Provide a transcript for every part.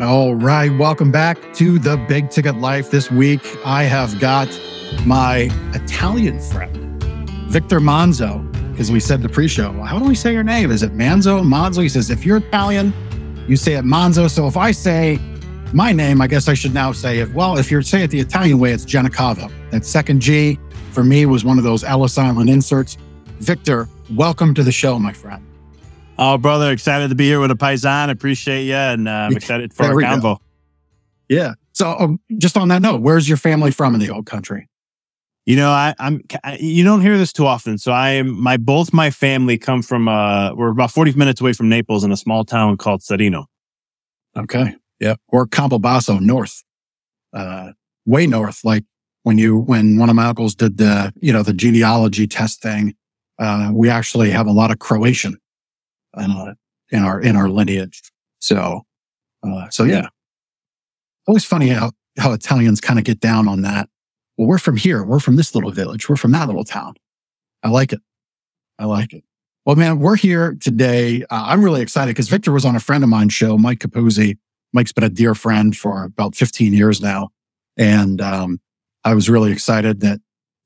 All right, welcome back to the Big Ticket Life. This week, I have got my Italian friend, Victor Manzo, because we said the pre-show. How do we say your name? Is it Manzo? Manzo? He says if you're Italian, you say it Manzo. So if I say my name, I guess I should now say it. Well, if you say it the Italian way, it's Giannicavo. That second G for me was one of those Ellis Island inserts. Victor, welcome to the show, my friend. Oh, brother, excited to be here with a Paisan. Appreciate you. And uh, I'm excited for our convo. Yeah. So, um, just on that note, where's your family from in the old country? You know, I, am You don't hear this too often. So I am. My both my family come from. Uh, we're about 40 minutes away from Naples in a small town called Serino. Okay. Yeah. Or Campobasso, north, uh, way north. Like when you when one of my uncles did the you know the genealogy test thing, uh, we actually have a lot of Croatian uh, in our in our lineage. So, uh, so yeah, always funny how how Italians kind of get down on that. Well, we're from here. We're from this little village. We're from that little town. I like it. I like it. Well, man, we're here today. Uh, I'm really excited because Victor was on a friend of mine's show, Mike Capuzzi. Mike's been a dear friend for about 15 years now. And um, I was really excited that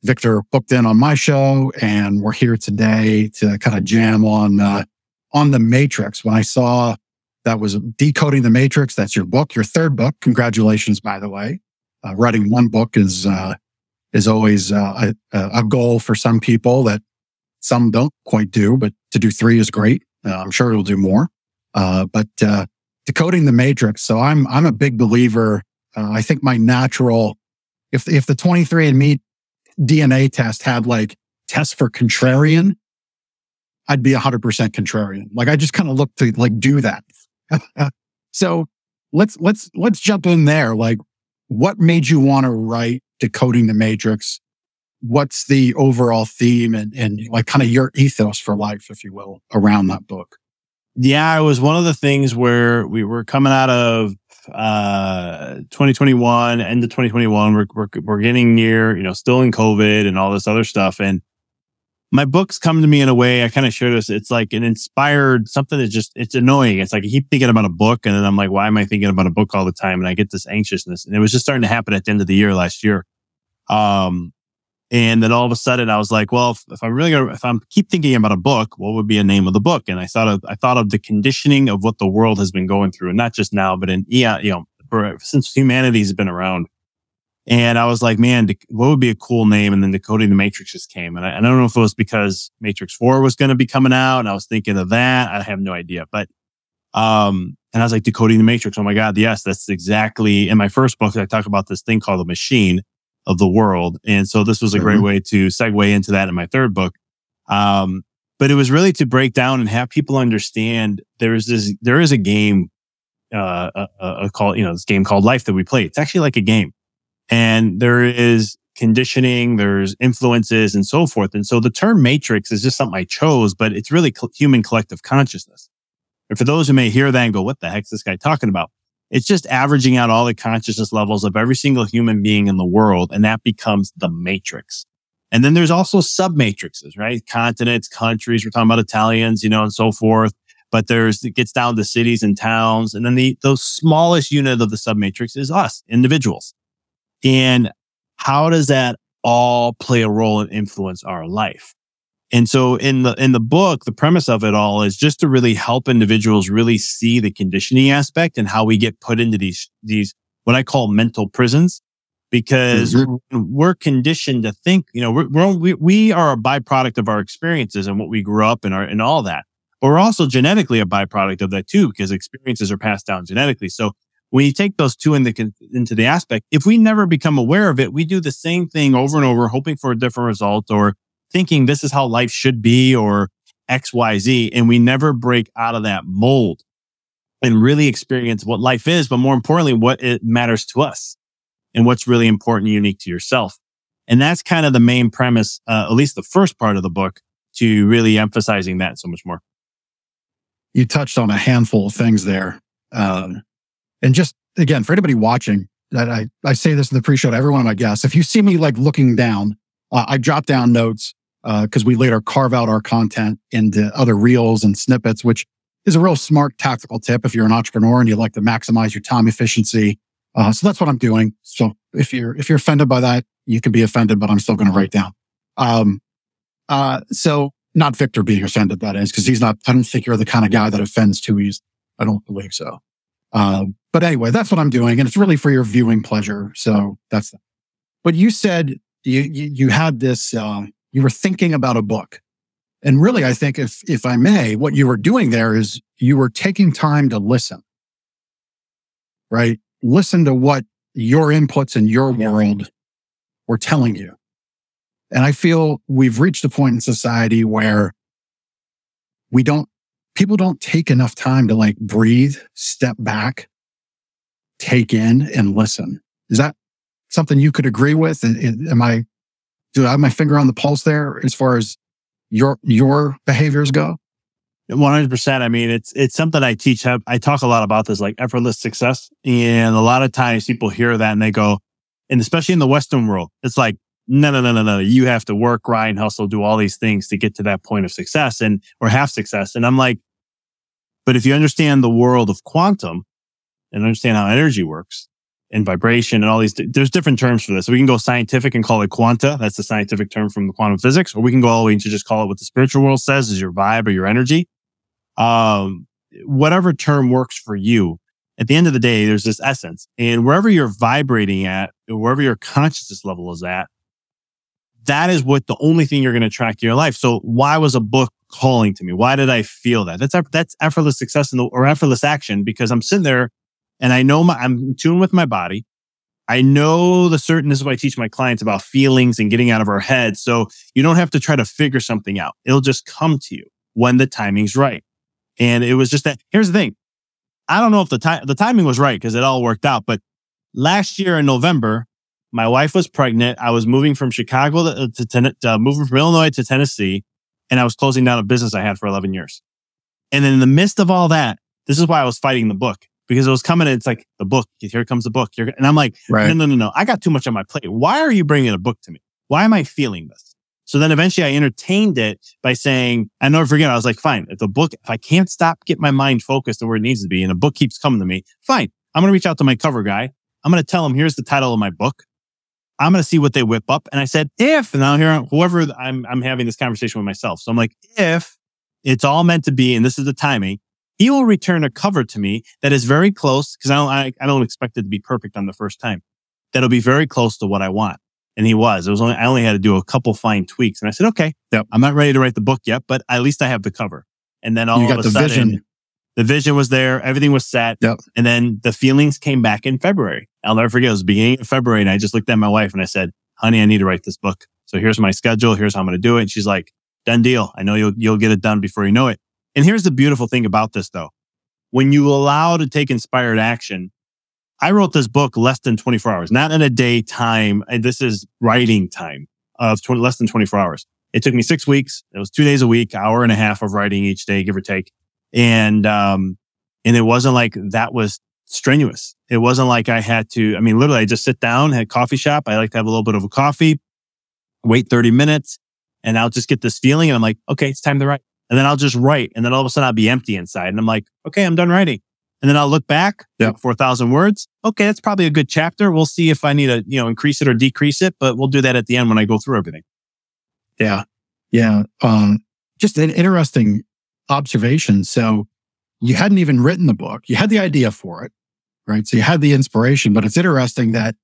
Victor booked in on my show and we're here today to kind of jam on uh, on the Matrix when I saw that was decoding the Matrix. That's your book, your third book. Congratulations, by the way. Uh, writing one book is uh, is always uh, a, a, goal for some people that some don't quite do, but to do three is great. Uh, I'm sure you'll do more. Uh, but uh, decoding the Matrix. So I'm I'm a big believer. I think my natural, if if the 23andMe DNA test had like tests for contrarian, I'd be 100% contrarian. Like I just kind of look to like do that. so let's let's let's jump in there. Like what made you want to write decoding the matrix? What's the overall theme and, and like kind of your ethos for life, if you will, around that book? Yeah, it was one of the things where we were coming out of uh 2021 end of 2021 we're, we're we're getting near you know still in covid and all this other stuff and my books come to me in a way I kind of share this. It's like an inspired something that just it's annoying. It's like I keep thinking about a book and then I'm like, why am I thinking about a book all the time? And I get this anxiousness. And it was just starting to happen at the end of the year last year. Um, and then all of a sudden I was like, well, if, if I'm really gonna if I'm keep thinking about a book, what would be a name of the book? And I thought of I thought of the conditioning of what the world has been going through, and not just now, but in yeah, you know, for, since humanity's been around. And I was like, man, what would be a cool name? And then Decoding the Matrix just came. And I, I don't know if it was because Matrix 4 was going to be coming out and I was thinking of that. I have no idea. But, um, and I was like, Decoding the Matrix. Oh my God. Yes, that's exactly in my first book. I talk about this thing called the machine of the world. And so this was a great mm-hmm. way to segue into that in my third book. Um, but it was really to break down and have people understand there is this, there is a game, uh, a, a, a you know, this game called life that we play. It's actually like a game and there is conditioning, there's influences and so forth. And so the term matrix is just something I chose, but it's really human collective consciousness. And for those who may hear that and go, what the heck's this guy talking about? It's just averaging out all the consciousness levels of every single human being in the world. And that becomes the matrix. And then there's also sub matrices, right? Continents, countries. We're talking about Italians, you know, and so forth. But there's, it gets down to cities and towns. And then the, the smallest unit of the sub matrix is us, individuals. And how does that all play a role and influence our life? And so in the, in the book, the premise of it all is just to really help individuals really see the conditioning aspect and how we get put into these, these, what I call mental prisons because mm-hmm. we're conditioned to think, you know, we're, we're, we, we are a byproduct of our experiences and what we grew up in our, and all that. But we're also genetically a byproduct of that too, because experiences are passed down genetically. So when you take those two into, into the aspect, if we never become aware of it, we do the same thing over and over, hoping for a different result or thinking this is how life should be or X, Y, Z. And we never break out of that mold and really experience what life is, but more importantly, what it matters to us and what's really important unique to yourself. And that's kind of the main premise, uh, at least the first part of the book to really emphasizing that so much more. You touched on a handful of things there. Um, and just again, for anybody watching, that I, I say this in the pre-show to every one of my guests. If you see me like looking down, uh, I jot down notes because uh, we later carve out our content into other reels and snippets, which is a real smart tactical tip if you're an entrepreneur and you like to maximize your time efficiency. Uh, so that's what I'm doing. So if you're if you're offended by that, you can be offended, but I'm still going to write down. Um, uh, so not Victor being offended, that is, because he's not. I don't think you're the kind of guy that offends too easy. I don't believe so. Um, but anyway, that's what I'm doing, and it's really for your viewing pleasure. So that's. That. But you said you you, you had this. Uh, you were thinking about a book, and really, I think if if I may, what you were doing there is you were taking time to listen. Right, listen to what your inputs in your world were telling you. And I feel we've reached a point in society where we don't, people don't take enough time to like breathe, step back, take in and listen. Is that something you could agree with? Am I, do I have my finger on the pulse there as far as your, your behaviors go? 100%. I mean, it's, it's something I teach. I talk a lot about this, like effortless success. And a lot of times people hear that and they go, and especially in the Western world, it's like, no, no, no, no, no. You have to work, grind, hustle, do all these things to get to that point of success and, or have success. And I'm like, but if you understand the world of quantum and understand how energy works and vibration and all these, there's different terms for this. So we can go scientific and call it quanta. That's the scientific term from the quantum physics, or we can go all the way into just call it what the spiritual world says is your vibe or your energy. Um, whatever term works for you at the end of the day, there's this essence. And wherever you're vibrating at, wherever your consciousness level is at, that is what the only thing you're going to attract in your life. So why was a book calling to me? Why did I feel that? That's, that's effortless success the, or effortless action because I'm sitting there and I know my, I'm in tune with my body. I know the certain, this is what I teach my clients about feelings and getting out of our heads. So you don't have to try to figure something out. It'll just come to you when the timing's right. And it was just that. Here's the thing. I don't know if the time, the timing was right because it all worked out, but last year in November, my wife was pregnant. I was moving from Chicago to, to, to uh, moving from Illinois to Tennessee, and I was closing down a business I had for 11 years. And then in the midst of all that, this is why I was fighting the book because it was coming. it's like the book. Here comes the book. and I'm like, right. no, no, no, no. I got too much on my plate. Why are you bringing a book to me? Why am I feeling this? So then eventually I entertained it by saying, I never forget. I was like, fine. If the book, if I can't stop, get my mind focused on where it needs to be, and a book keeps coming to me, fine. I'm going to reach out to my cover guy. I'm going to tell him, here's the title of my book. I'm going to see what they whip up. And I said, if, and now here, whoever I'm, I'm having this conversation with myself. So I'm like, if it's all meant to be, and this is the timing, he will return a cover to me that is very close because I don't, I, I don't expect it to be perfect on the first time. That'll be very close to what I want. And he was. It was only I only had to do a couple fine tweaks, and I said, "Okay, yep. I'm not ready to write the book yet, but at least I have the cover." And then all you got of a the sudden, vision. The vision was there, everything was set, yep. and then the feelings came back in February. I'll never forget. It was beginning of February, and I just looked at my wife and I said, "Honey, I need to write this book. So here's my schedule. Here's how I'm going to do it." And she's like, "Done deal. I know you'll you'll get it done before you know it." And here's the beautiful thing about this, though: when you allow to take inspired action, I wrote this book less than 24 hours, not in a day time. This is writing time of 20, less than 24 hours. It took me six weeks. It was two days a week, hour and a half of writing each day, give or take. And, um, and it wasn't like that was strenuous. It wasn't like I had to, I mean, literally I just sit down, had coffee shop. I like to have a little bit of a coffee, wait 30 minutes and I'll just get this feeling. And I'm like, okay, it's time to write. And then I'll just write. And then all of a sudden I'll be empty inside. And I'm like, okay, I'm done writing. And then I'll look back, yep. 4,000 words. Okay, that's probably a good chapter. We'll see if I need to, you know, increase it or decrease it, but we'll do that at the end when I go through everything. Yeah. Yeah. Um, just an interesting observation. So you hadn't even written the book. You had the idea for it, right? So you had the inspiration, but it's interesting that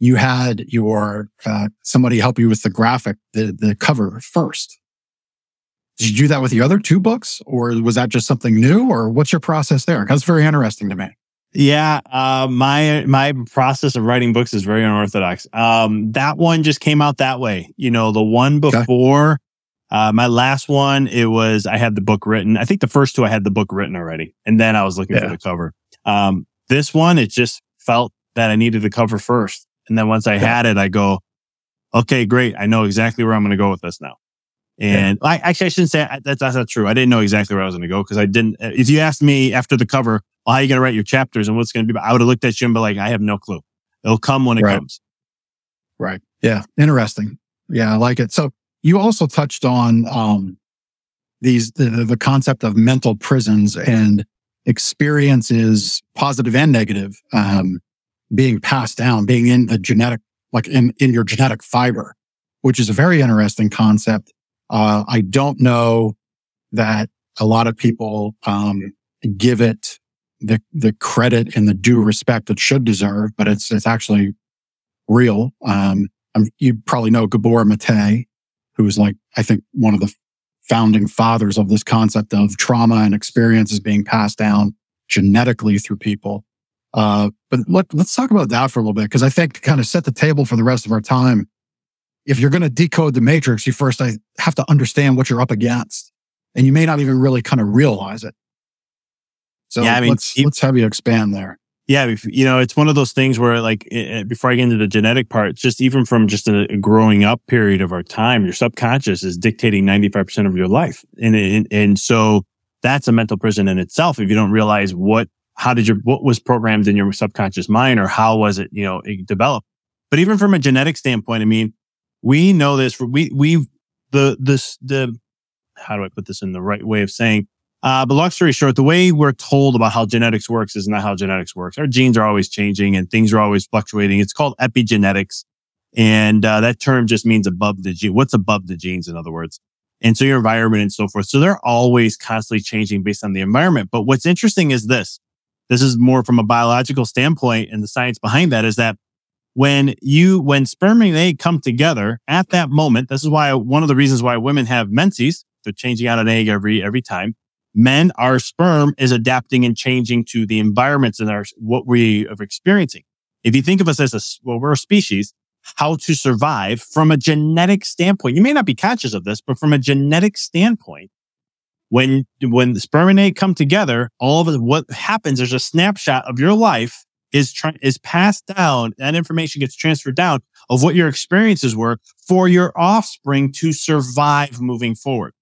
you had your, uh, somebody help you with the graphic, the, the cover first. Did you do that with the other two books or was that just something new or what's your process there? That's very interesting to me. Yeah, uh, my my process of writing books is very unorthodox. Um, that one just came out that way. You know, the one before, okay. Uh, my last one, it was I had the book written. I think the first two I had the book written already, and then I was looking yeah. for the cover. Um, this one, it just felt that I needed the cover first, and then once I yeah. had it, I go, okay, great, I know exactly where I'm going to go with this now. And yeah. I actually I shouldn't say that's, that's not true. I didn't know exactly where I was going to go because I didn't. If you asked me after the cover, well, how are you going to write your chapters and what's going to be, I would have looked at you and be like, I have no clue. It'll come when it right. comes. Right. Yeah. Interesting. Yeah, I like it. So you also touched on um, these, the, the concept of mental prisons and experiences, positive and negative, um, being passed down, being in the genetic, like in, in your genetic fiber, which is a very interesting concept. Uh, I don't know that a lot of people, um, give it the, the credit and the due respect it should deserve, but it's, it's actually real. Um, you probably know Gabor Mate, who's like, I think one of the founding fathers of this concept of trauma and experiences being passed down genetically through people. Uh, but let, let's talk about that for a little bit, because I think to kind of set the table for the rest of our time, if you're going to decode the matrix, you first have to understand what you're up against. And you may not even really kind of realize it. So yeah, I mean, let's, let's have you expand there. Yeah, you know, it's one of those things where, like, eh, eh, before I get into the genetic part, just even from just a growing up period of our time, your subconscious is dictating ninety five percent of your life, and, and and so that's a mental prison in itself. If you don't realize what, how did your what was programmed in your subconscious mind, or how was it, you know, it developed. But even from a genetic standpoint, I mean, we know this. We we the this the how do I put this in the right way of saying uh, but long story short, the way we're told about how genetics works is not how genetics works. Our genes are always changing and things are always fluctuating. It's called epigenetics. And uh, that term just means above the gene. What's above the genes, in other words? And so your environment and so forth. So they're always constantly changing based on the environment. But what's interesting is this. This is more from a biological standpoint and the science behind that is that when you, when sperm and egg come together at that moment, this is why one of the reasons why women have menses. They're changing out an egg every, every time men, our sperm is adapting and changing to the environments and our, what we are experiencing. If you think of us as a, well, we're a species, how to survive from a genetic standpoint. You may not be conscious of this, but from a genetic standpoint, when, when the sperm and egg come together, all of what happens, there's a snapshot of your life is, trying, is passed down. That information gets transferred down of what your experiences were for your offspring to survive moving forward.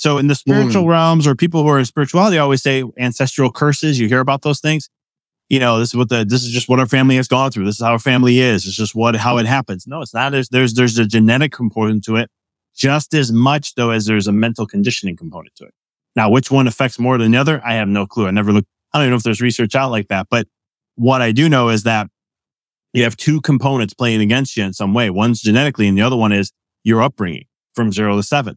So in the spiritual mm. realms or people who are in spirituality always say ancestral curses. You hear about those things. You know, this is what the, this is just what our family has gone through. This is how our family is. It's just what, how it happens. No, it's not. There's, there's, there's a genetic component to it just as much though as there's a mental conditioning component to it. Now, which one affects more than the other? I have no clue. I never looked. I don't even know if there's research out like that, but what I do know is that you have two components playing against you in some way. One's genetically and the other one is your upbringing from zero to seven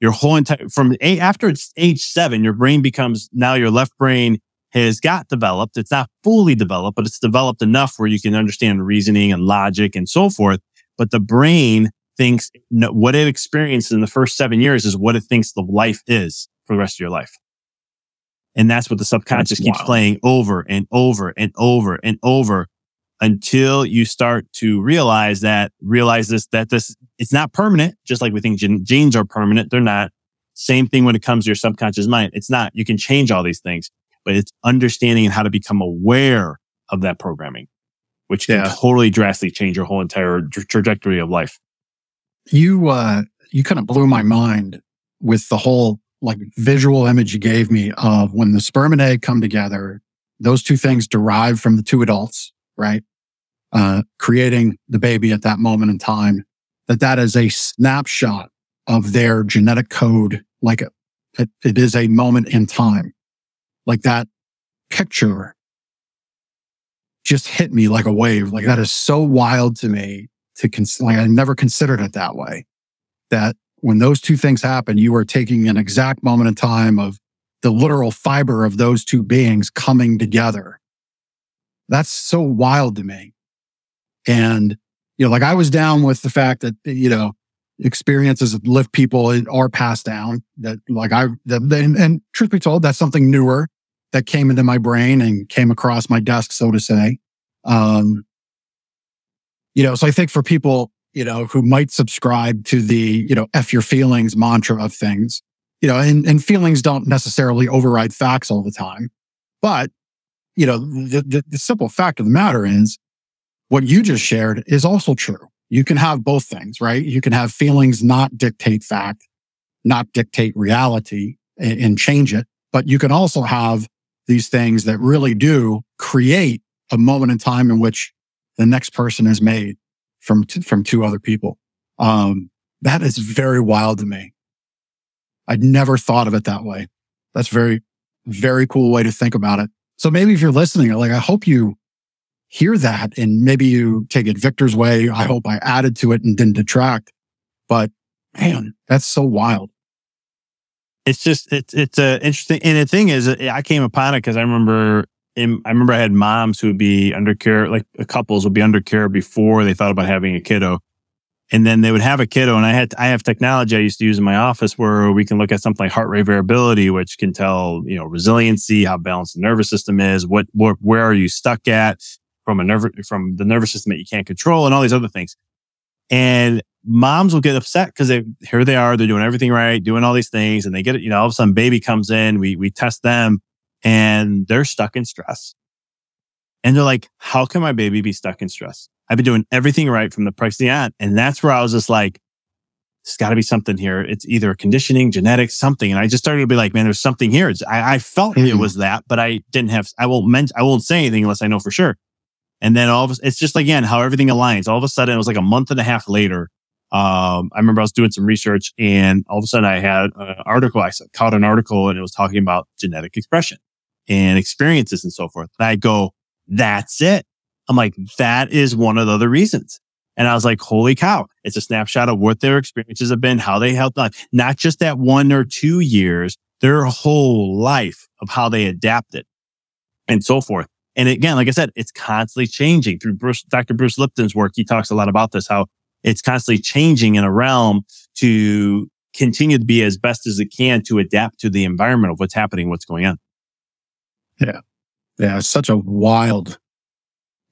your whole entire from eight, after it's age seven, your brain becomes now your left brain has got developed. It's not fully developed, but it's developed enough where you can understand reasoning and logic and so forth. But the brain thinks what it experienced in the first seven years is what it thinks the life is for the rest of your life. And that's what the subconscious keeps playing over and over and over and over until you start to realize that, realize this, that this, it's not permanent, just like we think gen- genes are permanent. They're not. Same thing when it comes to your subconscious mind. It's not. You can change all these things, but it's understanding and how to become aware of that programming, which can yeah. totally drastically change your whole entire tra- trajectory of life. You, uh, you kind of blew my mind with the whole like visual image you gave me of when the sperm and egg come together. Those two things derive from the two adults right? Uh, creating the baby at that moment in time, that that is a snapshot of their genetic code. Like it, it is a moment in time. Like that picture just hit me like a wave. Like that is so wild to me to cons- like I never considered it that way. That when those two things happen, you are taking an exact moment in time of the literal fiber of those two beings coming together that's so wild to me. And, you know, like I was down with the fact that, you know, experiences that lift people are passed down that like I, and, and truth be told, that's something newer that came into my brain and came across my desk, so to say. Um, you know, so I think for people, you know, who might subscribe to the, you know, F your feelings mantra of things, you know, and, and feelings don't necessarily override facts all the time, but you know, the, the, the simple fact of the matter is what you just shared is also true. You can have both things, right? You can have feelings not dictate fact, not dictate reality and, and change it. But you can also have these things that really do create a moment in time in which the next person is made from, t- from two other people. Um, that is very wild to me. I'd never thought of it that way. That's very, very cool way to think about it. So maybe if you're listening, like, I hope you hear that and maybe you take it Victor's way. I hope I added to it and didn't detract, but man, that's so wild. It's just, it's, it's a interesting. And the thing is, uh, I came upon it because I remember in, I remember I had moms who would be under care, like uh, couples would be under care before they thought about having a kiddo and then they would have a kiddo and i had i have technology i used to use in my office where we can look at something like heart rate variability which can tell you know resiliency how balanced the nervous system is what, what where are you stuck at from a nerve from the nervous system that you can't control and all these other things and moms will get upset because they here they are they're doing everything right doing all these things and they get it you know all of a sudden baby comes in we we test them and they're stuck in stress and they're like how can my baby be stuck in stress I've been doing everything right from the pricing on. And that's where I was just like, there's got to be something here. It's either conditioning, genetics, something. And I just started to be like, man, there's something here. I, I, felt mm. it was that, but I didn't have, I won't mention, I won't say anything unless I know for sure. And then all of a, it's just again, how everything aligns. All of a sudden it was like a month and a half later. Um, I remember I was doing some research and all of a sudden I had an article. I caught an article and it was talking about genetic expression and experiences and so forth. And I go, that's it. I'm like, that is one of the other reasons. And I was like, holy cow, it's a snapshot of what their experiences have been, how they helped not just that one or two years, their whole life of how they adapted and so forth. And again, like I said, it's constantly changing through Bruce, Dr. Bruce Lipton's work. He talks a lot about this, how it's constantly changing in a realm to continue to be as best as it can to adapt to the environment of what's happening, what's going on. Yeah. Yeah. It's such a wild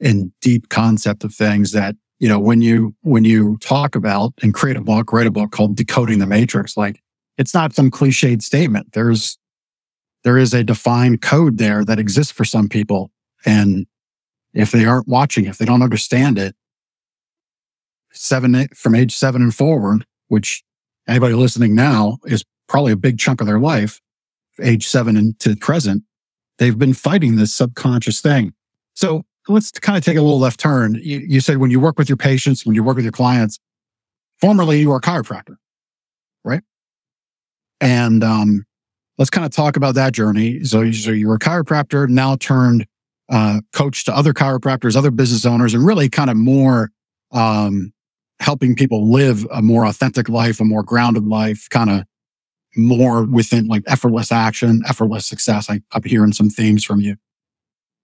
and deep concept of things that, you know, when you, when you talk about and create a book, write a book called Decoding the Matrix, like it's not some cliched statement. There's, there is a defined code there that exists for some people. And if they aren't watching, if they don't understand it, seven, from age seven and forward, which anybody listening now is probably a big chunk of their life, age seven and to present, they've been fighting this subconscious thing. So let's kind of take a little left turn. You, you, said when you work with your patients, when you work with your clients, formerly you were a chiropractor, right? And um, let's kind of talk about that journey. So, so you were a chiropractor, now turned uh, coach to other chiropractors, other business owners, and really kind of more um, helping people live a more authentic life, a more grounded life, kind of more within like effortless action, effortless success. I, I'm hearing some themes from you.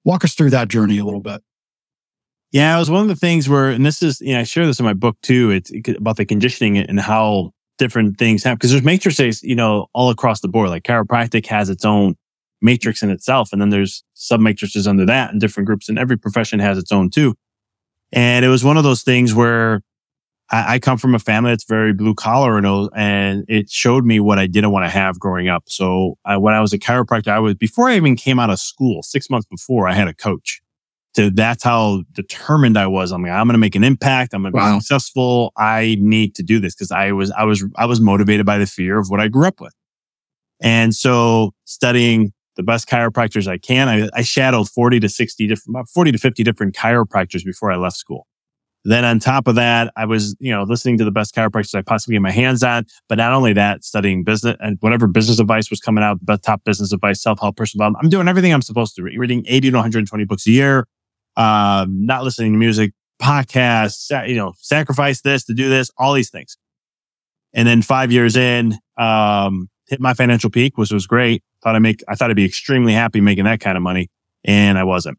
Walk us through that journey a little bit. Yeah, it was one of the things where, and this is, you know, I share this in my book too. It's about the conditioning and how different things happen because there's matrices, you know, all across the board. Like chiropractic has its own matrix in itself, and then there's sub matrices under that, and different groups, and every profession has its own too. And it was one of those things where I, I come from a family that's very blue collar and, and it showed me what I didn't want to have growing up. So I, when I was a chiropractor, I was, before I even came out of school, six months before I had a coach. So that's how determined I was. I'm like, I'm going to make an impact. I'm going to wow. be successful. I need to do this because I was, I was, I was motivated by the fear of what I grew up with. And so studying the best chiropractors I can, I, I shadowed 40 to 60 different, about 40 to 50 different chiropractors before I left school. Then on top of that, I was, you know, listening to the best chiropractors I possibly get my hands on. But not only that, studying business and whatever business advice was coming out, the top business advice, self-help, personal development. I'm doing everything I'm supposed to. Reading 80 to 120 books a year, um, not listening to music, podcasts, you know, sacrifice this to do this, all these things. And then five years in, um, hit my financial peak, which was great. Thought I make, I thought I'd be extremely happy making that kind of money. And I wasn't.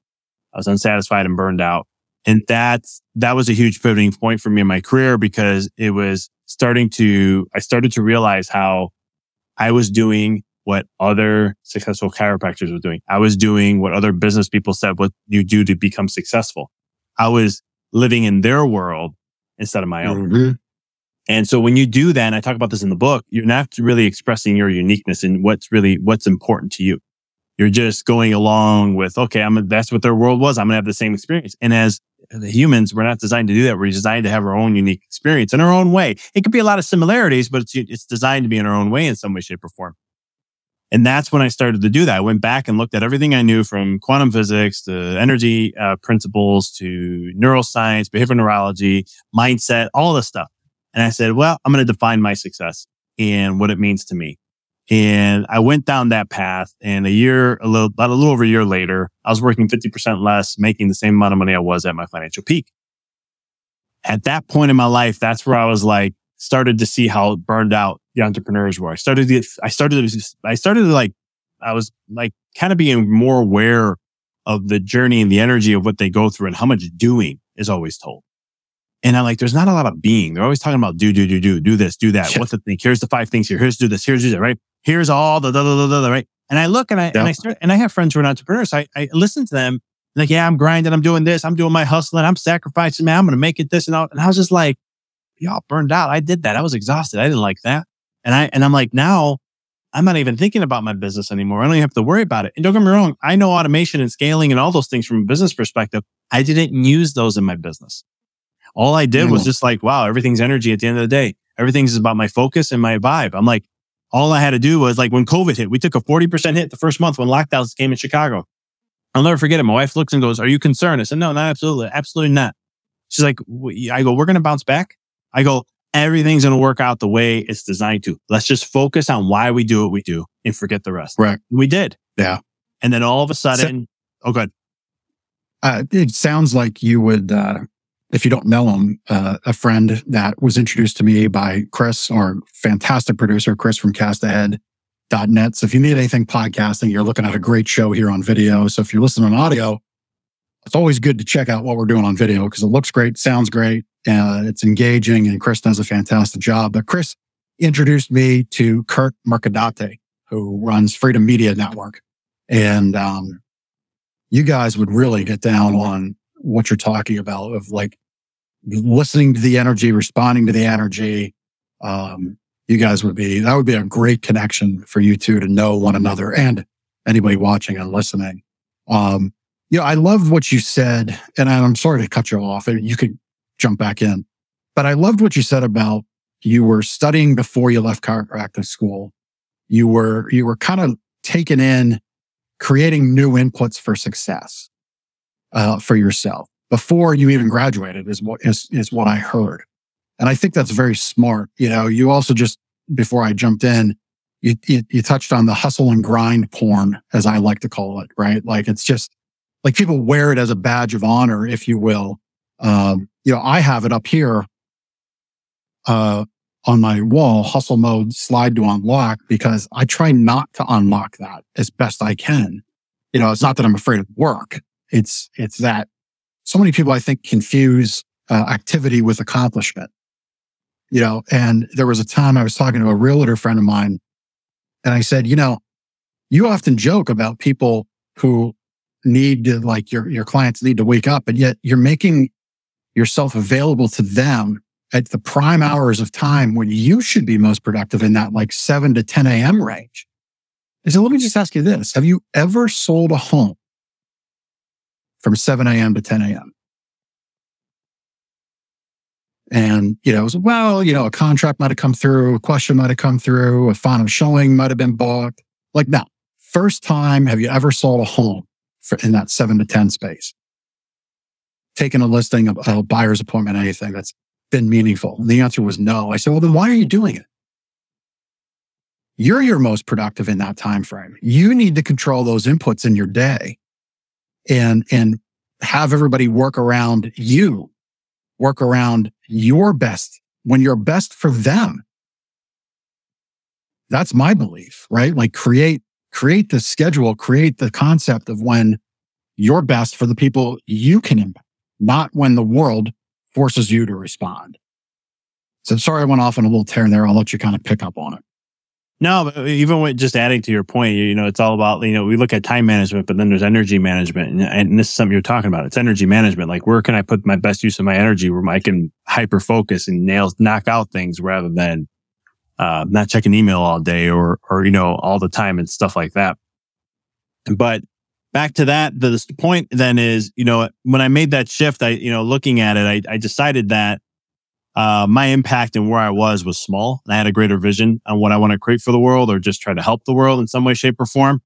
I was unsatisfied and burned out. And that's, that was a huge pivoting point for me in my career because it was starting to, I started to realize how I was doing what other successful chiropractors were doing. I was doing what other business people said what you do to become successful. I was living in their world instead of my own. Mm-hmm. And so when you do that, and I talk about this in the book, you're not really expressing your uniqueness and what's really, what's important to you. You're just going along with, okay, I'm, that's what their world was. I'm going to have the same experience. And as humans, we're not designed to do that. We're designed to have our own unique experience in our own way. It could be a lot of similarities, but it's, it's designed to be in our own way in some way, shape, or form. And that's when I started to do that. I went back and looked at everything I knew from quantum physics to energy uh, principles to neuroscience, behavioral neurology, mindset, all this stuff. And I said, well, I'm going to define my success and what it means to me. And I went down that path and a year, a little, about a little over a year later, I was working 50% less, making the same amount of money I was at my financial peak. At that point in my life, that's where I was like, started to see how burned out the entrepreneurs were. I started to, I started to, I started to like, I was like kind of being more aware of the journey and the energy of what they go through and how much doing is always told. And I'm like, there's not a lot of being. They're always talking about do, do, do, do, do this, do that. What's the thing? Here's the five things here. Here's do this. Here's do that, right? Here's all the, the, the, the, the right? And I look and I, and I start, and I have friends who are entrepreneurs. I, I listen to them like, yeah, I'm grinding. I'm doing this. I'm doing my hustling. I'm sacrificing, man. I'm going to make it this and all. And I was just like, y'all burned out. I did that. I was exhausted. I didn't like that. And I, and I'm like, now I'm not even thinking about my business anymore. I don't even have to worry about it. And don't get me wrong. I know automation and scaling and all those things from a business perspective. I didn't use those in my business. All I did was just like, wow, everything's energy at the end of the day. Everything's about my focus and my vibe. I'm like, all I had to do was like when COVID hit, we took a 40% hit the first month when lockdowns came in Chicago. I'll never forget it. My wife looks and goes, are you concerned? I said, no, not absolutely. Absolutely not. She's like, I go, we're going to bounce back. I go, everything's going to work out the way it's designed to. Let's just focus on why we do what we do and forget the rest. Right. We did. Yeah. And then all of a sudden, so, oh, good. Uh, it sounds like you would, uh, if you don't know him, uh, a friend that was introduced to me by Chris, our fantastic producer, Chris from castahead.net. So if you need anything podcasting, you're looking at a great show here on video. So if you're listening on audio, it's always good to check out what we're doing on video because it looks great, sounds great, uh, it's engaging, and Chris does a fantastic job. But Chris introduced me to Kurt Mercadante, who runs Freedom Media Network. And um, you guys would really get down on what you're talking about of like listening to the energy, responding to the energy. Um, you guys would be, that would be a great connection for you two to know one another and anybody watching and listening. Um, you know, I loved what you said, and I'm sorry to cut you off. And you could jump back in, but I loved what you said about you were studying before you left chiropractic school. You were, you were kind of taking in creating new inputs for success, uh, for yourself before you even graduated is what is, is what I heard. And I think that's very smart. You know, you also just, before I jumped in, you, you, you touched on the hustle and grind porn, as I like to call it, right? Like it's just like people wear it as a badge of honor, if you will. Um, you know, I have it up here, uh, on my wall, hustle mode slide to unlock because I try not to unlock that as best I can. You know, it's not that I'm afraid of work. It's, it's that so many people, I think, confuse uh, activity with accomplishment. You know, and there was a time I was talking to a realtor friend of mine and I said, you know, you often joke about people who need to like your, your clients need to wake up and yet you're making yourself available to them at the prime hours of time when you should be most productive in that like 7 to 10 a.m. range. I said, let me just ask you this. Have you ever sold a home from 7 a.m. to 10 a.m. And, you know, it was, well, you know, a contract might have come through, a question might have come through, a final showing might have been booked. Like now, first time have you ever sold a home for, in that seven to 10 space? Taking a listing of a buyer's appointment, anything that's been meaningful? And the answer was no. I said, well, then why are you doing it? You're your most productive in that time frame. You need to control those inputs in your day and, and have everybody work around you, work around your best when you're best for them. That's my belief, right? Like create, create the schedule, create the concept of when you're best for the people you can impact, not when the world forces you to respond. So sorry, I went off on a little tear there. I'll let you kind of pick up on it. No, even with just adding to your point, you know, it's all about, you know, we look at time management, but then there's energy management. And, and this is something you're talking about. It's energy management. Like, where can I put my best use of my energy where I can hyper focus and nails, knock out things rather than, uh, not checking email all day or, or, you know, all the time and stuff like that. But back to that, the, the point then is, you know, when I made that shift, I, you know, looking at it, I, I decided that uh, my impact and where I was was small. I had a greater vision on what I want to create for the world or just try to help the world in some way, shape, or form.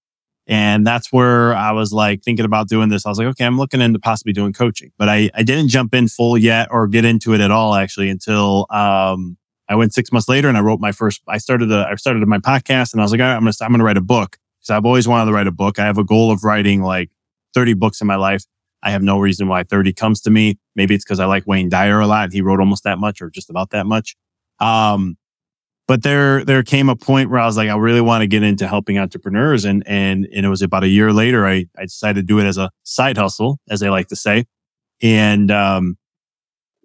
And that's where I was like thinking about doing this. I was like, okay, I'm looking into possibly doing coaching, but I, I didn't jump in full yet or get into it at all actually until, um, I went six months later and I wrote my first, I started a, I started my podcast and I was like, all right, I'm going to, I'm going to write a book because I've always wanted to write a book. I have a goal of writing like 30 books in my life. I have no reason why 30 comes to me. Maybe it's because I like Wayne Dyer a lot. He wrote almost that much or just about that much. Um, but there, there came a point where I was like, I really want to get into helping entrepreneurs. And, and, and it was about a year later, I, I decided to do it as a side hustle, as they like to say. And, um,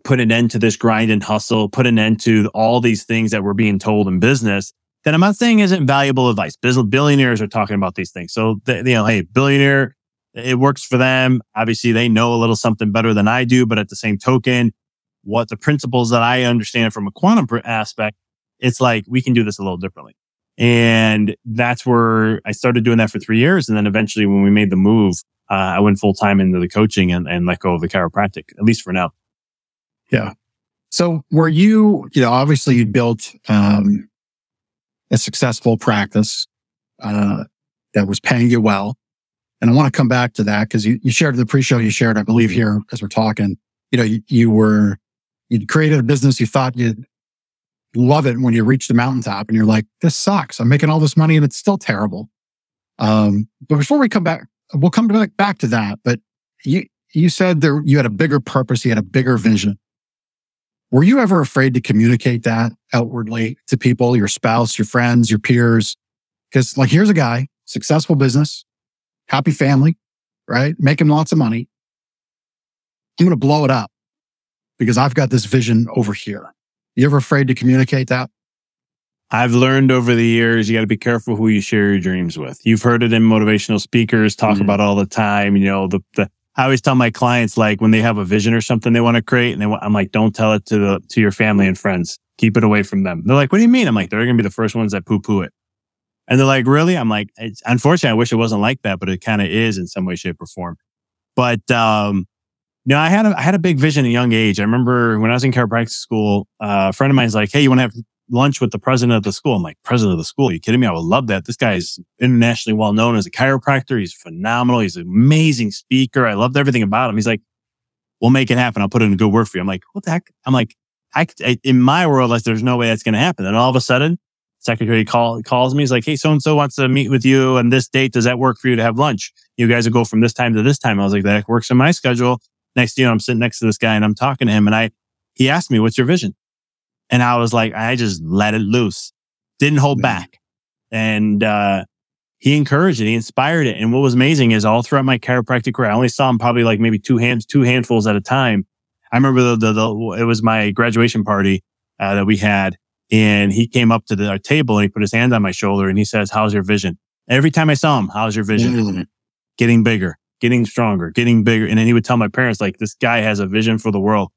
put an end to this grind and hustle, put an end to all these things that we're being told in business that I'm not saying isn't valuable advice. Billionaires are talking about these things. So, you know, hey, billionaire, it works for them. Obviously, they know a little something better than I do, but at the same token, what the principles that I understand from a quantum aspect, it's like we can do this a little differently. And that's where I started doing that for three years. And then eventually when we made the move, uh, I went full time into the coaching and, and let go of the chiropractic, at least for now. Yeah. So were you, you know, obviously you built, um, a successful practice, uh, that was paying you well. And I want to come back to that because you, you shared the pre-show you shared, I believe here as we're talking, you know, you, you were, you'd created a business. You thought you'd love it when you reach the mountaintop and you're like, this sucks. I'm making all this money and it's still terrible. Um, but before we come back, we'll come back, back to that. But you, you said there, you had a bigger purpose. You had a bigger vision. Were you ever afraid to communicate that outwardly to people, your spouse, your friends, your peers? Cause like, here's a guy, successful business, happy family, right? Making lots of money. I'm going to blow it up because I've got this vision over here. You ever afraid to communicate that? I've learned over the years, you got to be careful who you share your dreams with. You've heard it in motivational speakers talk mm-hmm. about all the time. You know, the, the, I always tell my clients, like when they have a vision or something they want to create and they want, I'm like, don't tell it to the, to your family and friends. Keep it away from them. They're like, what do you mean? I'm like, they're going to be the first ones that poo poo it. And they're like, really? I'm like, unfortunately, I wish it wasn't like that, but it kind of is in some way, shape or form. But, um, you know, I had a, I had a big vision at a young age. I remember when I was in chiropractic school, uh, a friend of mine's like, Hey, you want to have lunch with the president of the school? I'm like, president of the school? Are you kidding me? I would love that. This guy's internationally well known as a chiropractor. He's phenomenal. He's an amazing speaker. I loved everything about him. He's like, we'll make it happen. I'll put in a good word for you. I'm like, what the heck? I'm like, I, in my world, like, there's no way that's going to happen. And all of a sudden, secretary call, calls me. He's like, Hey, so and so wants to meet with you on this date. Does that work for you to have lunch? You guys will go from this time to this time. I was like, that works in my schedule. Next, you know, I'm sitting next to this guy and I'm talking to him and I, he asked me, what's your vision? And I was like, I just let it loose. Didn't hold back. And, uh, he encouraged it. He inspired it. And what was amazing is all throughout my chiropractic career, I only saw him probably like maybe two hands, two handfuls at a time. I remember the, the, the it was my graduation party, uh, that we had and he came up to the, our table and he put his hand on my shoulder and he says, how's your vision? Every time I saw him, how's your vision? Mm-hmm. Getting bigger, getting stronger, getting bigger. And then he would tell my parents, like, this guy has a vision for the world.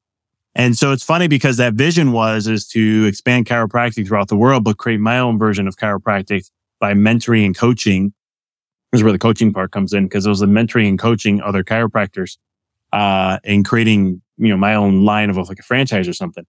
And so it's funny because that vision was, is to expand chiropractic throughout the world, but create my own version of chiropractic by mentoring and coaching. This is where the coaching part comes in because it was the mentoring and coaching other chiropractors, uh, and creating, you know, my own line of like a franchise or something,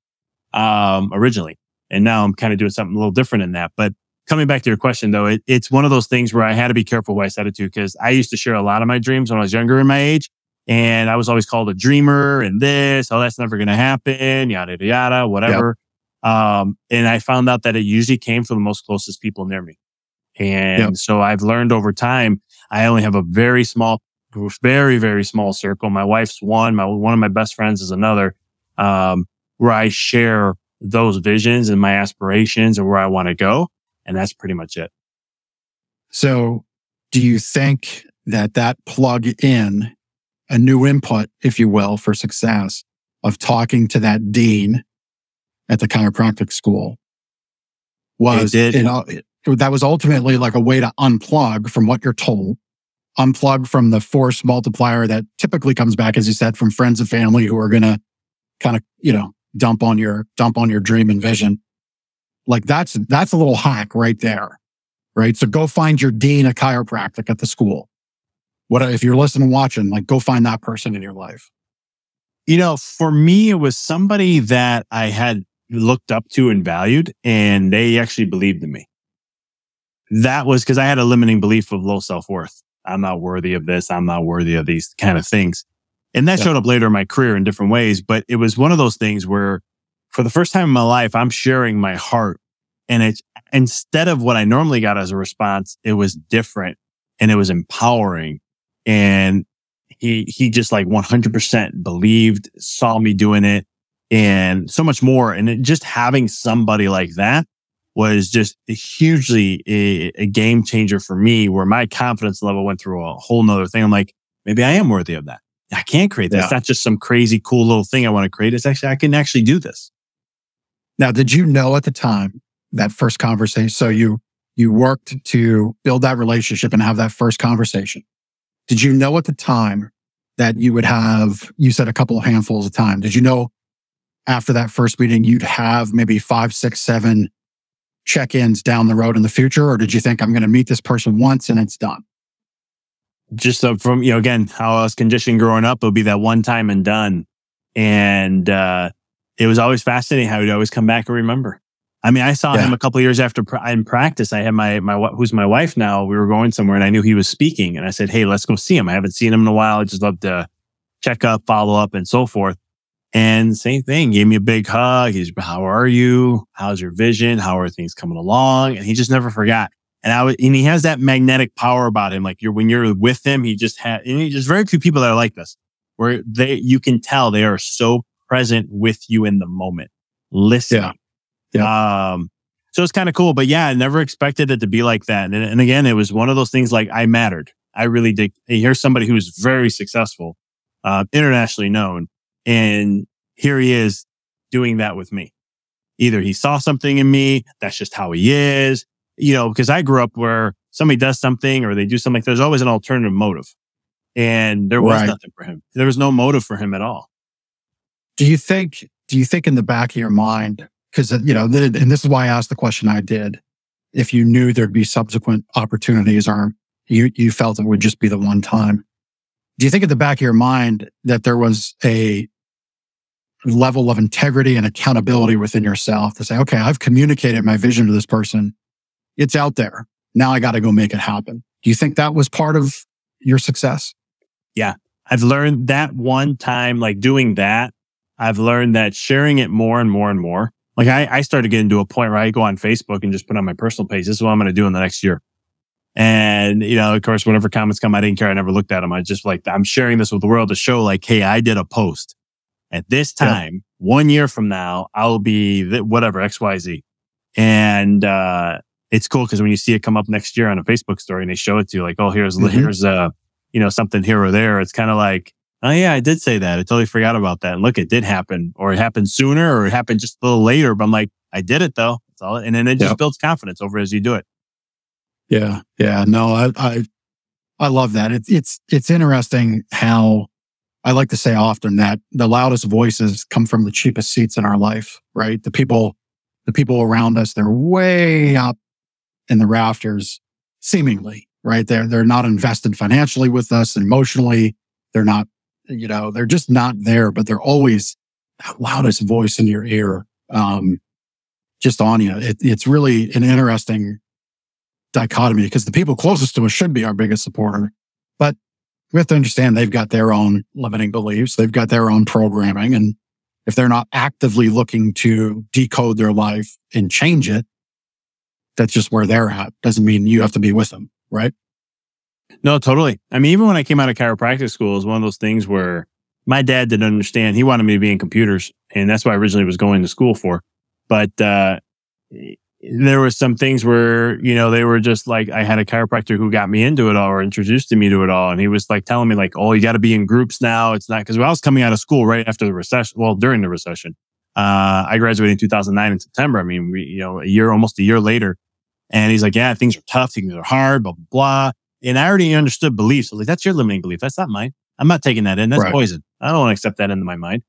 um, originally. And now I'm kind of doing something a little different in that. But coming back to your question though, it, it's one of those things where I had to be careful who I said it to because I used to share a lot of my dreams when I was younger in my age. And I was always called a dreamer and this, oh, that's never going to happen, yada, yada, yada, whatever. Yep. Um, and I found out that it usually came from the most closest people near me. And yep. so I've learned over time, I only have a very small, very, very small circle. My wife's one, my, one of my best friends is another, um, where I share those visions and my aspirations and where I want to go. And that's pretty much it. So do you think that that plug in a new input, if you will, for success of talking to that dean at the chiropractic school was, it did. Uh, it, that was ultimately like a way to unplug from what you're told, unplug from the force multiplier that typically comes back, as you said, from friends and family who are going to kind of, you know, dump on your, dump on your dream and vision. Like that's, that's a little hack right there. Right. So go find your dean of chiropractic at the school. What if you're listening watching, like go find that person in your life. You know, for me, it was somebody that I had looked up to and valued, and they actually believed in me. That was because I had a limiting belief of low self worth. I'm not worthy of this. I'm not worthy of these kind of things. And that yeah. showed up later in my career in different ways. But it was one of those things where for the first time in my life, I'm sharing my heart. And it's instead of what I normally got as a response, it was different and it was empowering. And he, he just like 100% believed, saw me doing it and so much more. And it, just having somebody like that was just hugely a, a, game changer for me where my confidence level went through a whole nother thing. I'm like, maybe I am worthy of that. I can create that. Yeah. It's not just some crazy cool little thing I want to create. It's actually, I can actually do this. Now, did you know at the time that first conversation? So you, you worked to build that relationship and have that first conversation. Did you know at the time that you would have, you said a couple of handfuls of time. Did you know after that first meeting, you'd have maybe five, six, seven check-ins down the road in the future? Or did you think I'm going to meet this person once and it's done? Just uh, from, you know, again, how I was conditioned growing up, it would be that one time and done. And, uh, it was always fascinating how he'd always come back and remember. I mean, I saw yeah. him a couple years after in practice. I had my, my, who's my wife now. We were going somewhere and I knew he was speaking and I said, Hey, let's go see him. I haven't seen him in a while. I just love to check up, follow up and so forth. And same thing, gave me a big hug. He's, how are you? How's your vision? How are things coming along? And he just never forgot. And I was, and he has that magnetic power about him. Like you're, when you're with him, he just had, and there's very few people that are like this, where they, you can tell they are so present with you in the moment, listening. Yeah. yeah. Um, so it's kind of cool, but yeah, I never expected it to be like that. And, and again, it was one of those things like I mattered. I really did. Here's somebody who's very successful, uh, internationally known and here he is doing that with me. Either he saw something in me. That's just how he is. You know, because I grew up where somebody does something or they do something. There's always an alternative motive. And there was right. nothing for him. There was no motive for him at all. Do you think, do you think in the back of your mind, because, uh, you know, and this is why I asked the question I did, if you knew there'd be subsequent opportunities or you, you felt it would just be the one time. Do you think at the back of your mind that there was a level of integrity and accountability within yourself to say, okay, I've communicated my vision to this person. It's out there. Now I got to go make it happen. Do you think that was part of your success? Yeah. I've learned that one time, like doing that, I've learned that sharing it more and more and more. Like I, I started getting to a point where I go on Facebook and just put on my personal page. This is what I'm going to do in the next year. And, you know, of course, whatever comments come, I didn't care. I never looked at them. I just like, I'm sharing this with the world to show like, Hey, I did a post at this time, yeah. one year from now, I'll be th- whatever, XYZ. And, uh, it's cool because when you see it come up next year on a Facebook story and they show it to you, like, oh, here's, mm-hmm. here's, uh, you know, something here or there. It's kind of like, oh yeah, I did say that. I totally forgot about that. And look, it did happen or it happened sooner or it happened just a little later. But I'm like, I did it though. That's all. And then it just yep. builds confidence over as you do it. Yeah. Yeah. No, I, I, I love that. It's, it's, it's interesting how I like to say often that the loudest voices come from the cheapest seats in our life, right? The people, the people around us, they're way up in the rafters, seemingly, right? They're, they're not invested financially with us, emotionally. They're not, you know, they're just not there, but they're always that loudest voice in your ear, um, just on you. It, it's really an interesting dichotomy because the people closest to us should be our biggest supporter, but we have to understand they've got their own limiting beliefs. They've got their own programming. And if they're not actively looking to decode their life and change it, that's just where they're at. Doesn't mean you have to be with them. Right. No, totally. I mean, even when I came out of chiropractic school, it was one of those things where my dad didn't understand. He wanted me to be in computers and that's what I originally was going to school for. But, uh, there was some things where, you know, they were just like, I had a chiropractor who got me into it all or introduced me to it all. And he was like telling me like, oh, you got to be in groups now. It's not because I was coming out of school right after the recession. Well, during the recession, uh, I graduated in 2009 in September. I mean, we, you know, a year, almost a year later. And he's like, yeah, things are tough. Things are hard, blah, blah, blah. And I already understood beliefs. I was like, that's your limiting belief. That's not mine. I'm not taking that in. That's right. poison. I don't want to accept that into my mind.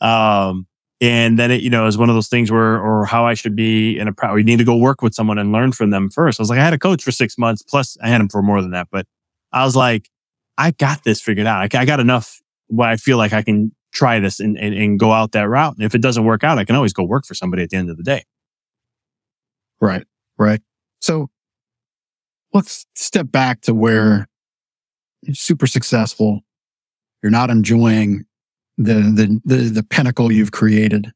Um, and then it, you know, is one of those things where, or how I should be in a, we need to go work with someone and learn from them first. I was like, I had a coach for six months, plus I had him for more than that, but I was like, I got this figured out. I, I got enough where I feel like I can try this and, and, and go out that route. And if it doesn't work out, I can always go work for somebody at the end of the day. Right. Right. So let's step back to where you're super successful. You're not enjoying the, the, the, the pinnacle you've created.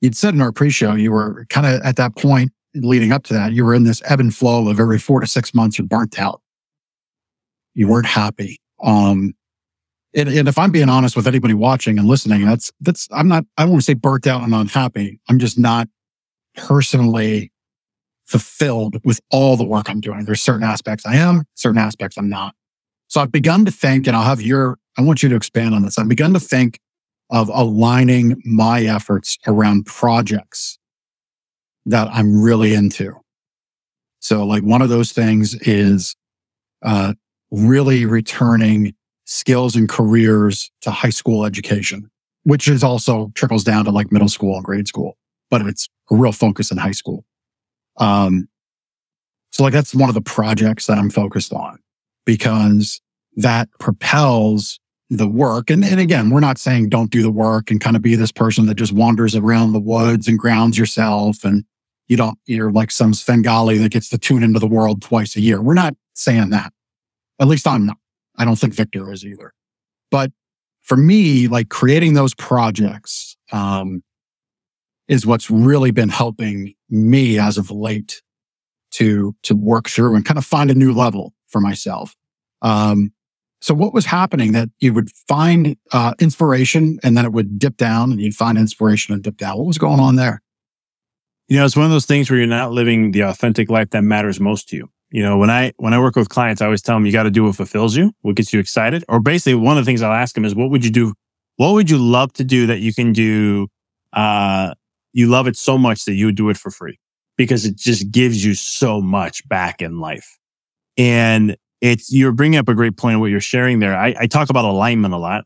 you'd said in our pre-show, you were kind of at that point leading up to that, you were in this ebb and flow of every four to six months, you're burnt out. You weren't happy. Um, and, and if I'm being honest with anybody watching and listening, that's, that's, I'm not, I don't want to say burnt out and unhappy. I'm just not personally fulfilled with all the work I'm doing. There's certain aspects I am, certain aspects I'm not. So I've begun to think, and I'll have your, I want you to expand on this. I've begun to think of aligning my efforts around projects that I'm really into. So like one of those things is, uh, really returning skills and careers to high school education, which is also trickles down to like middle school and grade school, but it's a real focus in high school. Um, so like that's one of the projects that I'm focused on because that propels the work. And, and again, we're not saying don't do the work and kind of be this person that just wanders around the woods and grounds yourself and you don't, you're like some Svengali that gets to tune into the world twice a year. We're not saying that. At least I'm not. I don't think Victor is either. But for me, like creating those projects, um, is what's really been helping me as of late to, to work through and kind of find a new level for myself. Um, so what was happening that you would find, uh, inspiration and then it would dip down and you'd find inspiration and dip down? What was going on there? You know, it's one of those things where you're not living the authentic life that matters most to you. You know, when I, when I work with clients, I always tell them you got to do what fulfills you, what gets you excited. Or basically one of the things I'll ask them is, what would you do? What would you love to do that you can do, uh, you love it so much that you would do it for free because it just gives you so much back in life. And it's, you're bringing up a great point what you're sharing there. I, I talk about alignment a lot,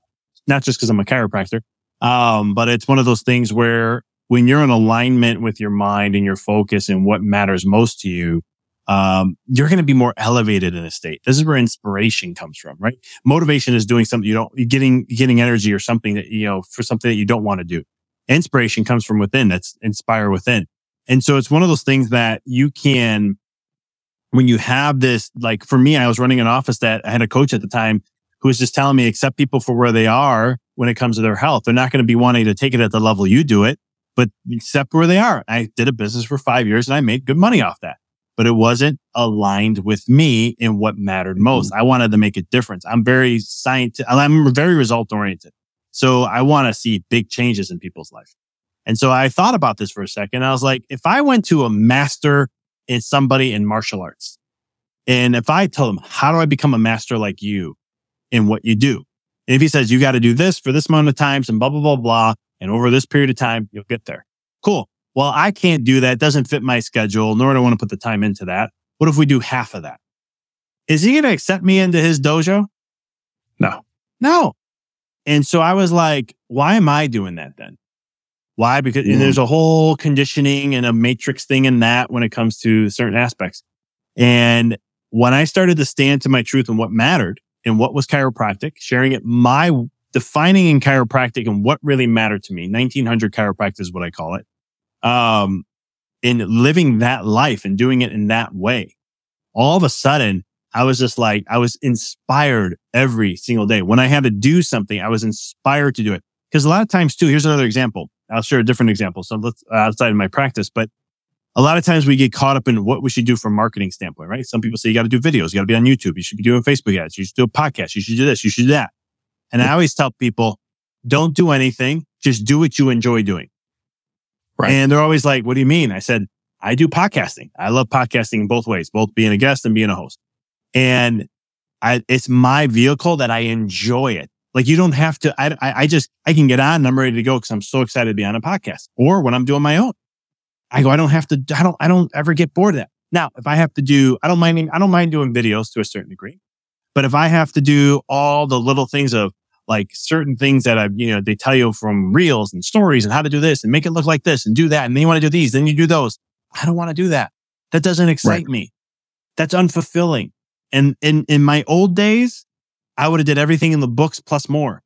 not just because I'm a chiropractor. Um, but it's one of those things where when you're in alignment with your mind and your focus and what matters most to you, um, you're going to be more elevated in a state. This is where inspiration comes from, right? Motivation is doing something you don't, getting, getting energy or something that, you know, for something that you don't want to do inspiration comes from within. That's inspire within. And so it's one of those things that you can, when you have this, like for me, I was running an office that I had a coach at the time who was just telling me accept people for where they are when it comes to their health. They're not going to be wanting to take it at the level you do it, but accept where they are. I did a business for five years and I made good money off that, but it wasn't aligned with me in what mattered most. Mm-hmm. I wanted to make a difference. I'm very scientific. I'm very result oriented. So I want to see big changes in people's life. And so I thought about this for a second. I was like, if I went to a master in somebody in martial arts, and if I tell him, how do I become a master like you in what you do? And if he says, you got to do this for this amount of times and blah, blah, blah, blah. And over this period of time, you'll get there. Cool. Well, I can't do that. It doesn't fit my schedule, nor do I want to put the time into that. What if we do half of that? Is he going to accept me into his dojo? No. No. And so I was like, why am I doing that then? Why? Because mm. there's a whole conditioning and a matrix thing in that when it comes to certain aspects. And when I started to stand to my truth and what mattered and what was chiropractic, sharing it, my defining in chiropractic and what really mattered to me, 1900 chiropractic is what I call it. Um, in living that life and doing it in that way, all of a sudden I was just like, I was inspired every single day. When I had to do something, I was inspired to do it. Because a lot of times too, here's another example. I'll share a different example. So let's uh, outside of my practice, but a lot of times we get caught up in what we should do from a marketing standpoint, right? Some people say you got to do videos. You got to be on YouTube. You should be doing Facebook ads. You should do a podcast. You should do this. You should do that. And I always tell people, don't do anything. Just do what you enjoy doing. Right. And they're always like, what do you mean? I said, I do podcasting. I love podcasting in both ways, both being a guest and being a host. And I, it's my vehicle that I enjoy it. Like you don't have to, I, I, I just, I can get on and I'm ready to go because I'm so excited to be on a podcast or when I'm doing my own. I go, I don't have to, I don't, I don't ever get bored of that. Now, if I have to do, I don't mind, I don't mind doing videos to a certain degree, but if I have to do all the little things of like certain things that I, you know, they tell you from reels and stories and how to do this and make it look like this and do that. And then you want to do these, then you do those. I don't want to do that. That doesn't excite right. me. That's unfulfilling. And in, in my old days, I would have did everything in the books plus more.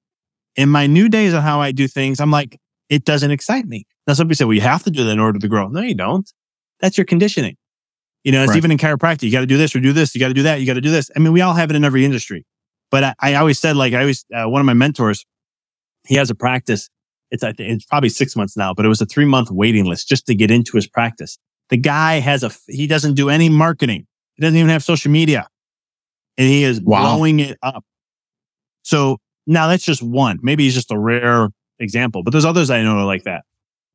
In my new days of how I do things, I'm like, it doesn't excite me. Now, some people say, well, you have to do that in order to grow. No, you don't. That's your conditioning. You know, it's right. even in chiropractic. You got to do this or do this. You got to do that. You got to do this. I mean, we all have it in every industry. But I, I always said, like, I always, uh, one of my mentors, he has a practice it's, I think it's probably six months now, but it was a three month waiting list just to get into his practice. The guy has a, he doesn't do any marketing. He doesn't even have social media and he is wow. blowing it up. So now that's just one. Maybe he's just a rare example, but there's others I know are like that.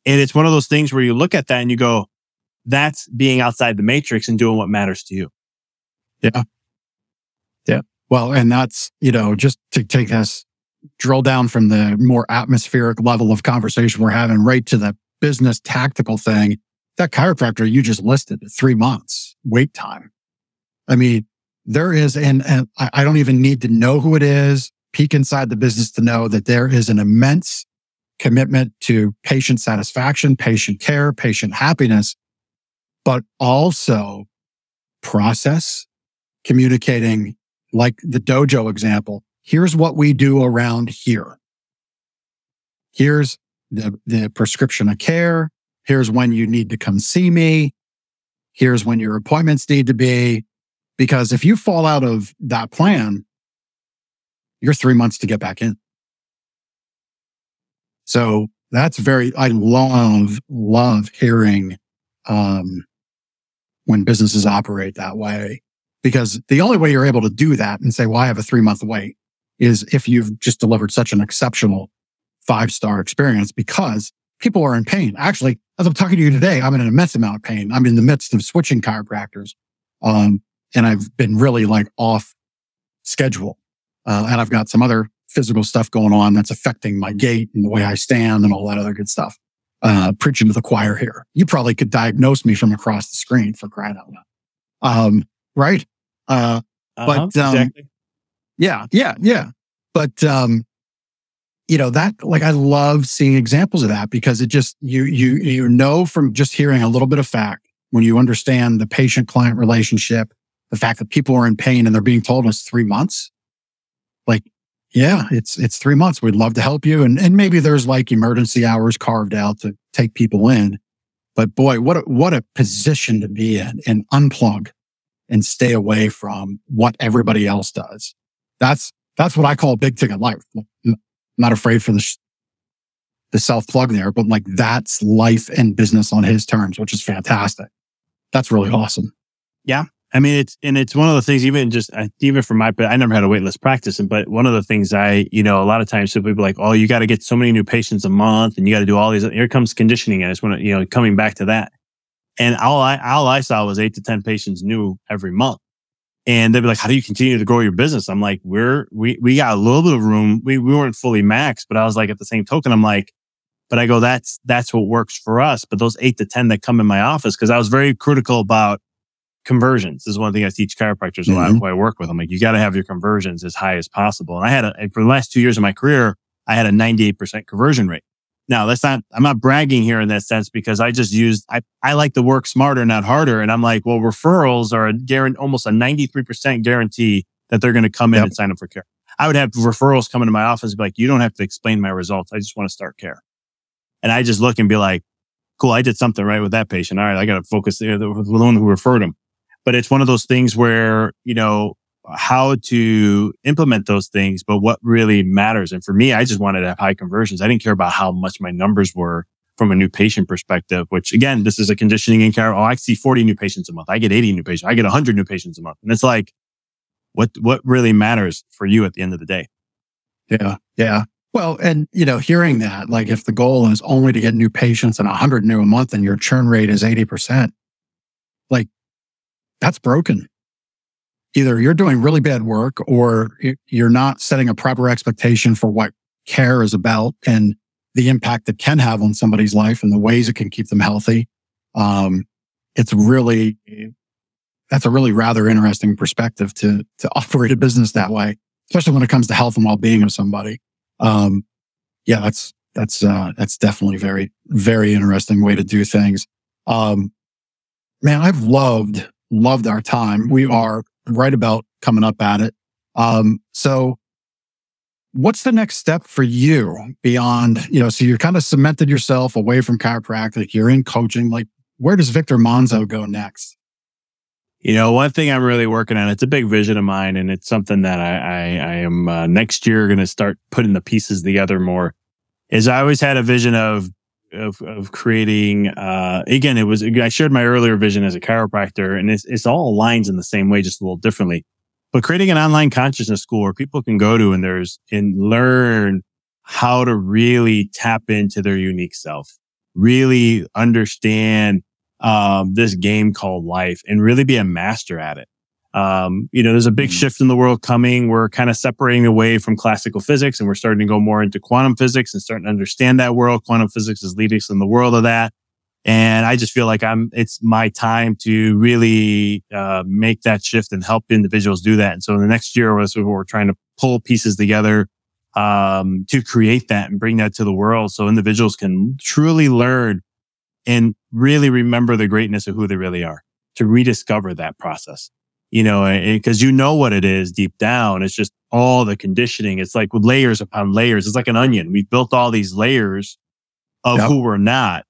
And it's one of those things where you look at that and you go, that's being outside the matrix and doing what matters to you. Yeah. Yeah. Well, and that's, you know, just to take us drill down from the more atmospheric level of conversation we're having right to the business tactical thing. That chiropractor you just listed, three months wait time. I mean, there is, an, and I don't even need to know who it is, peek inside the business to know that there is an immense commitment to patient satisfaction, patient care, patient happiness, but also process communicating like the dojo example. Here's what we do around here. Here's the, the prescription of care. Here's when you need to come see me. Here's when your appointments need to be. Because if you fall out of that plan, you're three months to get back in. So that's very, I love, love hearing, um, when businesses operate that way, because the only way you're able to do that and say, well, I have a three month wait is if you've just delivered such an exceptional five star experience because people are in pain. Actually, as I'm talking to you today, I'm in an immense amount of pain. I'm in the midst of switching chiropractors. Um, and I've been really like off schedule. Uh, and I've got some other physical stuff going on that's affecting my gait and the way I stand and all that other good stuff. Uh, preaching to the choir here. You probably could diagnose me from across the screen for crying out loud. Um, right? Uh, uh-huh, but, um, exactly. yeah, yeah, yeah. But, um, you know, that like I love seeing examples of that because it just, you, you, you know, from just hearing a little bit of fact when you understand the patient client relationship, the fact that people are in pain and they're being told it's three months. Like yeah, it's it's three months. We'd love to help you, and and maybe there's like emergency hours carved out to take people in. But boy, what a, what a position to be in and unplug and stay away from what everybody else does. That's that's what I call big ticket life. I'm not afraid for the sh- the self plug there, but like that's life and business on his terms, which is fantastic. That's really awesome. Yeah, I mean, it's, and it's one of the things, even just, even for my, I never had a waitlist practice. And, but one of the things I, you know, a lot of times people be like, oh, you got to get so many new patients a month and you got to do all these. Here comes conditioning. I just want to, you know, coming back to that. And all I, all I saw was eight to 10 patients new every month. And they'd be like, how do you continue to grow your business? I'm like, we're, we, we got a little bit of room. We, we weren't fully maxed, but I was like, at the same token, I'm like, but I go, that's, that's what works for us. But those eight to 10 that come in my office, cause I was very critical about conversions this is one thing I teach chiropractors a lot mm-hmm. who I work with. I'm like, you got to have your conversions as high as possible. And I had a, for the last two years of my career, I had a 98% conversion rate. Now that's not, I'm not bragging here in that sense because I just used, I, I like to work smarter, not harder. And I'm like, well, referrals are a guarantee, almost a 93% guarantee that they're going to come in yep. and sign up for care. I would have referrals come into my office and be like, you don't have to explain my results. I just want to start care. And I just look and be like, cool, I did something right with that patient. All right, I got to focus there. The one who referred him but it's one of those things where, you know, how to implement those things, but what really matters. And for me, I just wanted to have high conversions. I didn't care about how much my numbers were from a new patient perspective, which again, this is a conditioning in care. Oh, I see 40 new patients a month. I get 80 new patients. I get 100 new patients a month. And it's like, what, what really matters for you at the end of the day? Yeah. Yeah. Well, and you know, hearing that, like if the goal is only to get new patients and 100 new a month and your churn rate is 80%, like that's broken. Either you're doing really bad work or you're not setting a proper expectation for what care is about and the impact it can have on somebody's life and the ways it can keep them healthy. Um, it's really, that's a really rather interesting perspective to, to operate a business that way, especially when it comes to health and well-being of somebody. Um, yeah, that's, that's, uh, that's definitely very, very interesting way to do things. Um, man, I've loved loved our time. We are right about coming up at it. Um, so what's the next step for you beyond, you know, so you're kind of cemented yourself away from chiropractic, you're in coaching. Like, where does Victor Monzo go next? You know, one thing I'm really working on, it's a big vision of mine and it's something that I, I, I am uh, next year going to start putting the pieces together more is I always had a vision of of, of creating. Uh, again, it was I shared my earlier vision as a chiropractor, and it's it's all aligns in the same way, just a little differently. But creating an online consciousness school where people can go to and there's and learn how to really tap into their unique self, really understand um, this game called life, and really be a master at it. Um, you know, there's a big mm-hmm. shift in the world coming. We're kind of separating away from classical physics and we're starting to go more into quantum physics and starting to understand that world. Quantum physics is leading us in the world of that. And I just feel like I'm, it's my time to really, uh, make that shift and help individuals do that. And so in the next year we're trying to pull pieces together, um, to create that and bring that to the world so individuals can truly learn and really remember the greatness of who they really are to rediscover that process you know, because you know what it is deep down. It's just all the conditioning. It's like with layers upon layers. It's like an onion. We've built all these layers of yep. who we're not.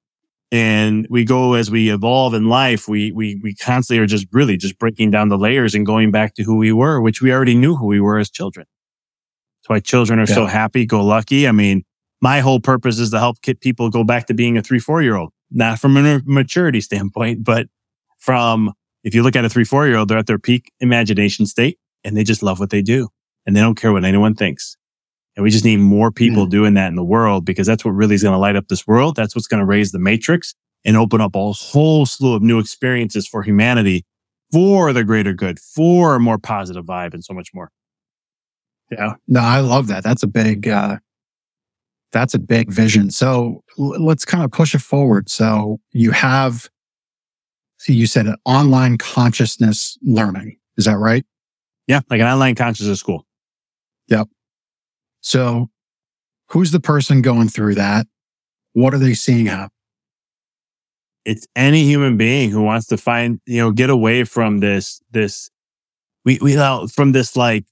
And we go as we evolve in life, we, we, we constantly are just really just breaking down the layers and going back to who we were, which we already knew who we were as children. That's why children are so happy, go lucky. I mean, my whole purpose is to help get people go back to being a three, four year old, not from a maturity standpoint, but from if you look at a three, four year old, they're at their peak imagination state and they just love what they do and they don't care what anyone thinks. And we just need more people mm. doing that in the world because that's what really is going to light up this world. That's what's going to raise the matrix and open up a whole slew of new experiences for humanity for the greater good, for a more positive vibe and so much more. Yeah. No, I love that. That's a big, uh, that's a big vision. So let's kind of push it forward. So you have you said an online consciousness learning. Is that right? Yeah, like an online consciousness school. Yep. So who's the person going through that? What are they seeing happen? It's any human being who wants to find, you know, get away from this, this, we, we, from this like,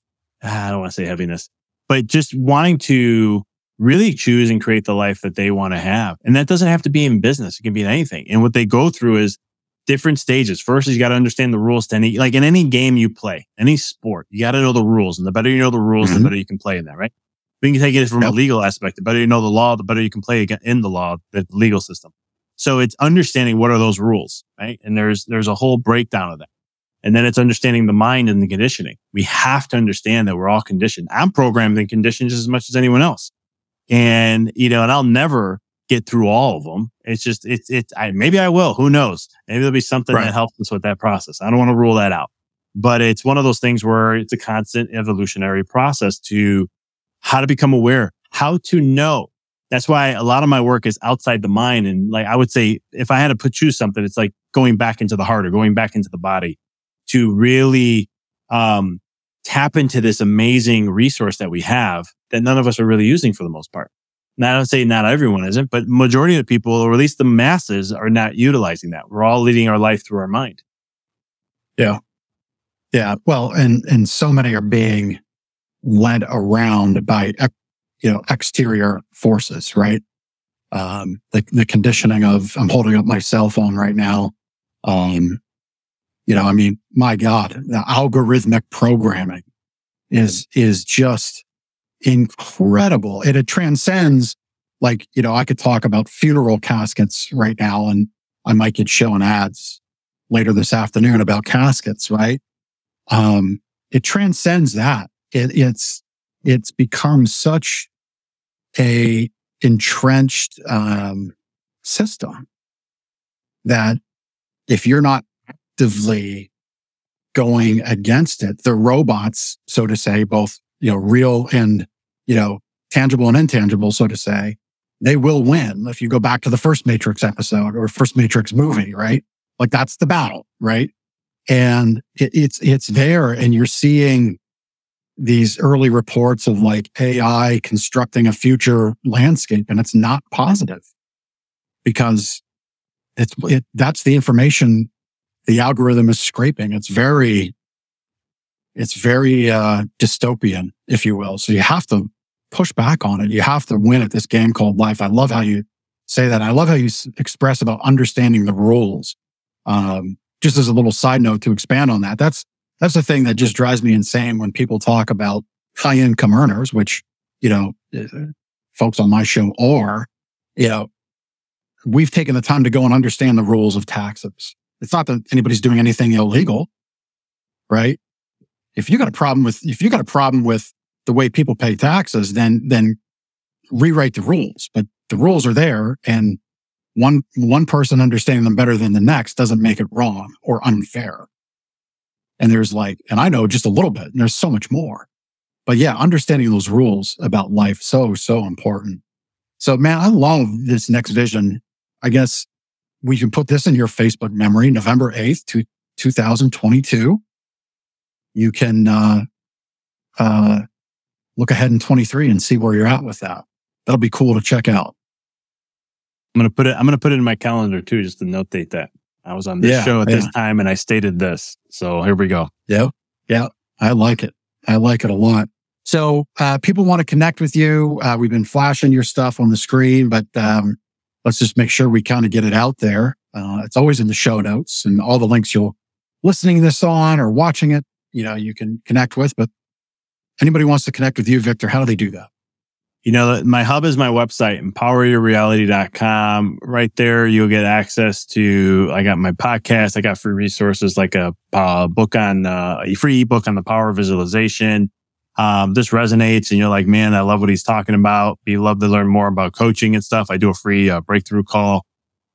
ah, I don't want to say heaviness, but just wanting to really choose and create the life that they want to have. And that doesn't have to be in business. It can be in anything. And what they go through is different stages. First is you got to understand the rules to any, like in any game you play, any sport, you got to know the rules. And the better you know the rules, mm-hmm. the better you can play in that, right? We can take it from yep. a legal aspect. The better you know the law, the better you can play in the law, the legal system. So it's understanding what are those rules, right? And there's, there's a whole breakdown of that. And then it's understanding the mind and the conditioning. We have to understand that we're all conditioned. I'm programmed and conditioned just as much as anyone else. And, you know, and I'll never get through all of them. It's just, it's, it's, I, maybe I will. Who knows? Maybe there'll be something right. that helps us with that process. I don't want to rule that out, but it's one of those things where it's a constant evolutionary process to how to become aware, how to know. That's why a lot of my work is outside the mind. And like, I would say, if I had to put choose something, it's like going back into the heart or going back into the body to really, um, tap into this amazing resource that we have that none of us are really using for the most part. Now, I don't say not everyone isn't, but majority of people, or at least the masses, are not utilizing that. We're all leading our life through our mind. Yeah. Yeah. Well, and, and so many are being led around by, you know, exterior forces, right? Um, the, the conditioning of, I'm holding up my cell phone right now. Um, you know, I mean, my God, the algorithmic programming is, is just incredible. It, it transcends like, you know, I could talk about funeral caskets right now and I might get shown ads later this afternoon about caskets, right? Um, it transcends that. It, it's, it's become such a entrenched, um, system that if you're not actively going against it, the robots, so to say, both you know, real and, you know, tangible and intangible, so to say, they will win. If you go back to the first Matrix episode or first Matrix movie, right? Like that's the battle, right? And it, it's, it's there and you're seeing these early reports of like AI constructing a future landscape and it's not positive because it's, it, that's the information the algorithm is scraping. It's very it's very uh, dystopian, if you will. So you have to push back on it. You have to win at this game called life. I love how you say that. I love how you s- express about understanding the rules. Um, just as a little side note to expand on that, that's that's the thing that just drives me insane when people talk about high income earners, which you know, uh, folks on my show are, you know, we've taken the time to go and understand the rules of taxes. It's not that anybody's doing anything illegal, right? If you got a problem with, if you got a problem with the way people pay taxes, then, then rewrite the rules. But the rules are there and one, one person understanding them better than the next doesn't make it wrong or unfair. And there's like, and I know just a little bit and there's so much more, but yeah, understanding those rules about life, so, so important. So man, I love this next vision. I guess we can put this in your Facebook memory, November 8th, to 2022. You can, uh, uh, look ahead in 23 and see where you're at with that. That'll be cool to check out. I'm going to put it, I'm to put it in my calendar too, just to notate that. I was on this yeah, show at yeah. this time and I stated this. So here we go. Yeah. Yeah. I like it. I like it a lot. So, uh, people want to connect with you. Uh, we've been flashing your stuff on the screen, but, um, let's just make sure we kind of get it out there. Uh, it's always in the show notes and all the links you'll listening this on or watching it, you know, you can connect with, but anybody wants to connect with you, Victor, how do they do that? You know, my hub is my website, empoweryourreality.com. Right there, you'll get access to, I got my podcast. I got free resources like a, book on, uh, a free ebook on the power of visualization. Um, this resonates and you're like, man, I love what he's talking about. You love to learn more about coaching and stuff. I do a free uh, breakthrough call.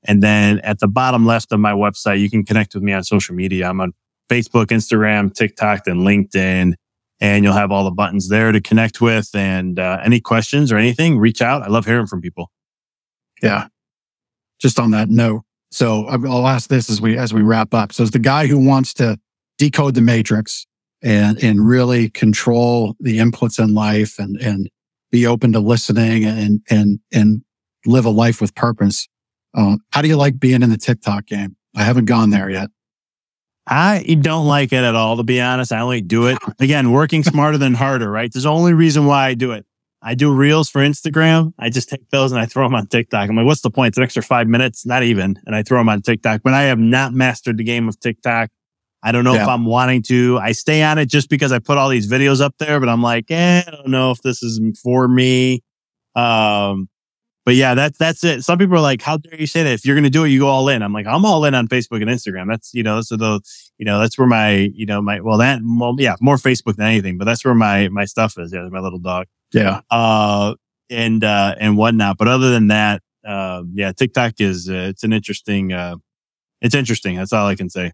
And then at the bottom left of my website, you can connect with me on social media. I'm on Facebook, Instagram, TikTok, and LinkedIn and you'll have all the buttons there to connect with. And uh, any questions or anything, reach out. I love hearing from people. Yeah. Just on that note, so I'll ask this as we as we wrap up. So, as the guy who wants to decode the matrix and and really control the inputs in life and and be open to listening and and and live a life with purpose. Um, how do you like being in the TikTok game? I haven't gone there yet. I don't like it at all, to be honest. I only do it again, working smarter than harder, right? There's only reason why I do it. I do reels for Instagram. I just take those and I throw them on TikTok. I'm like, what's the point? It's an extra five minutes, not even. And I throw them on TikTok, but I have not mastered the game of TikTok. I don't know yeah. if I'm wanting to. I stay on it just because I put all these videos up there, but I'm like, eh, I don't know if this is for me. Um, but yeah, that's that's it. Some people are like, "How dare you say that? If you're going to do it, you go all in." I'm like, I'm all in on Facebook and Instagram. That's you know, that's the you know, that's where my you know my well that well, yeah more Facebook than anything, but that's where my my stuff is. Yeah, my little dog. Yeah. Uh, and uh, and whatnot. But other than that, uh, yeah, TikTok is uh, it's an interesting. Uh, it's interesting. That's all I can say.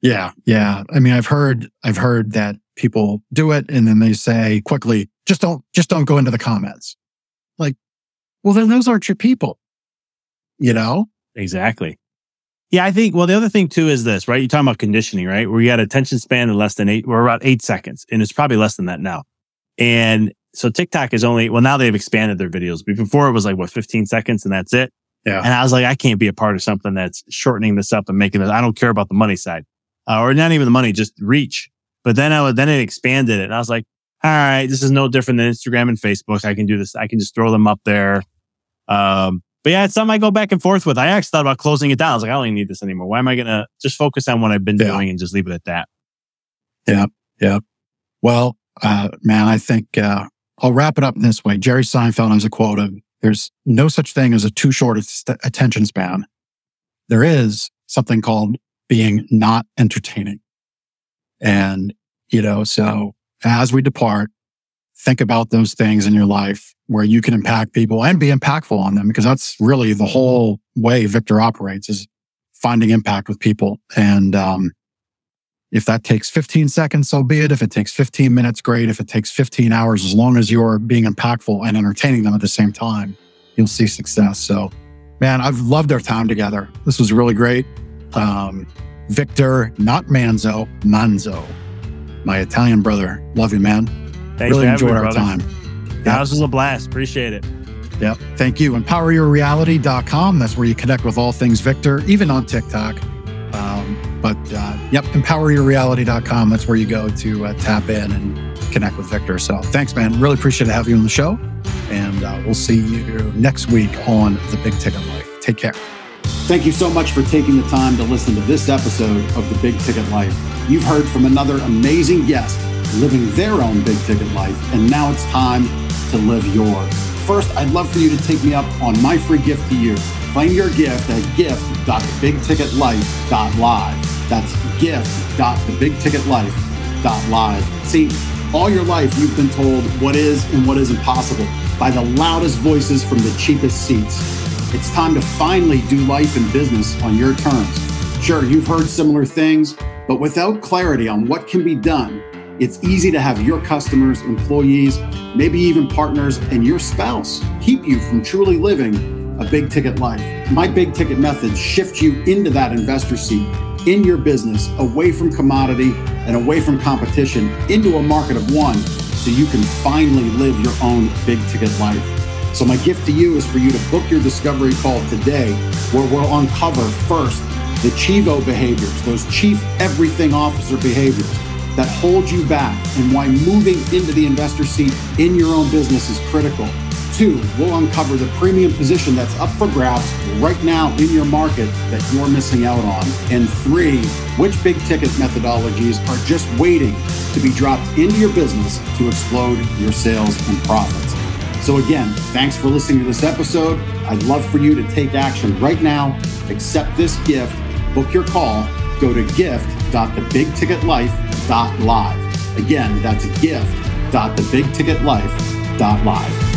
Yeah, yeah. I mean, I've heard I've heard that people do it and then they say quickly, just don't just don't go into the comments. Like well, then those aren't your people, you know? Exactly. Yeah, I think, well, the other thing too is this, right? You're talking about conditioning, right? Where you got attention span of less than eight, we're about eight seconds and it's probably less than that now. And so TikTok is only, well, now they've expanded their videos, but before it was like, what, 15 seconds and that's it. Yeah. And I was like, I can't be a part of something that's shortening this up and making this. I don't care about the money side, uh, or not even the money, just reach. But then I would, then it expanded it. And I was like, all right, this is no different than Instagram and Facebook. I can do this. I can just throw them up there. Um, but yeah, it's something I go back and forth with. I actually thought about closing it down. I was like, I don't even need this anymore. Why am I going to just focus on what I've been yeah. doing and just leave it at that? Yeah. Yeah. Well, uh, man, I think, uh, I'll wrap it up this way. Jerry Seinfeld has a quote of, there's no such thing as a too short st- attention span. There is something called being not entertaining. And, you know, so as we depart, think about those things in your life where you can impact people and be impactful on them because that's really the whole way Victor operates is finding impact with people. And, um, if that takes 15 seconds, so be it. If it takes 15 minutes, great. If it takes 15 hours, as long as you're being impactful and entertaining them at the same time, you'll see success. So, man, I've loved our time together. This was really great. Um, Victor, not Manzo, Manzo, my Italian brother. Love you, man. Thanks really enjoyed me, our time. Yep. This was a blast. Appreciate it. Yep. Thank you. EmpowerYourReality.com. That's where you connect with all things Victor, even on TikTok. Um, but uh, yep, EmpowerYourReality.com. That's where you go to uh, tap in and connect with Victor. So thanks, man. Really appreciate having you on the show. And uh, we'll see you next week on The Big Ticket Life. Take care. Thank you so much for taking the time to listen to this episode of The Big Ticket Life. You've heard from another amazing guest living their own big ticket life. And now it's time to live yours. first, I'd love for you to take me up on my free gift to you. Claim your gift at gift.bigticketlife.live. That's gift.thebigticketlife.live. See, all your life you've been told what is and what is impossible by the loudest voices from the cheapest seats. It's time to finally do life and business on your terms. Sure, you've heard similar things, but without clarity on what can be done, it's easy to have your customers, employees, maybe even partners, and your spouse keep you from truly living a big ticket life. My big ticket methods shift you into that investor seat in your business, away from commodity and away from competition, into a market of one, so you can finally live your own big ticket life. So, my gift to you is for you to book your discovery call today, where we'll uncover first the Chivo behaviors, those chief everything officer behaviors that hold you back, and why moving into the investor seat in your own business is critical. Two, we'll uncover the premium position that's up for grabs right now in your market that you're missing out on. And three, which big ticket methodologies are just waiting to be dropped into your business to explode your sales and profits. So, again, thanks for listening to this episode. I'd love for you to take action right now, accept this gift, book your call, go to gift.thebigticketlife.live. Again, that's gift.thebigticketlife.live.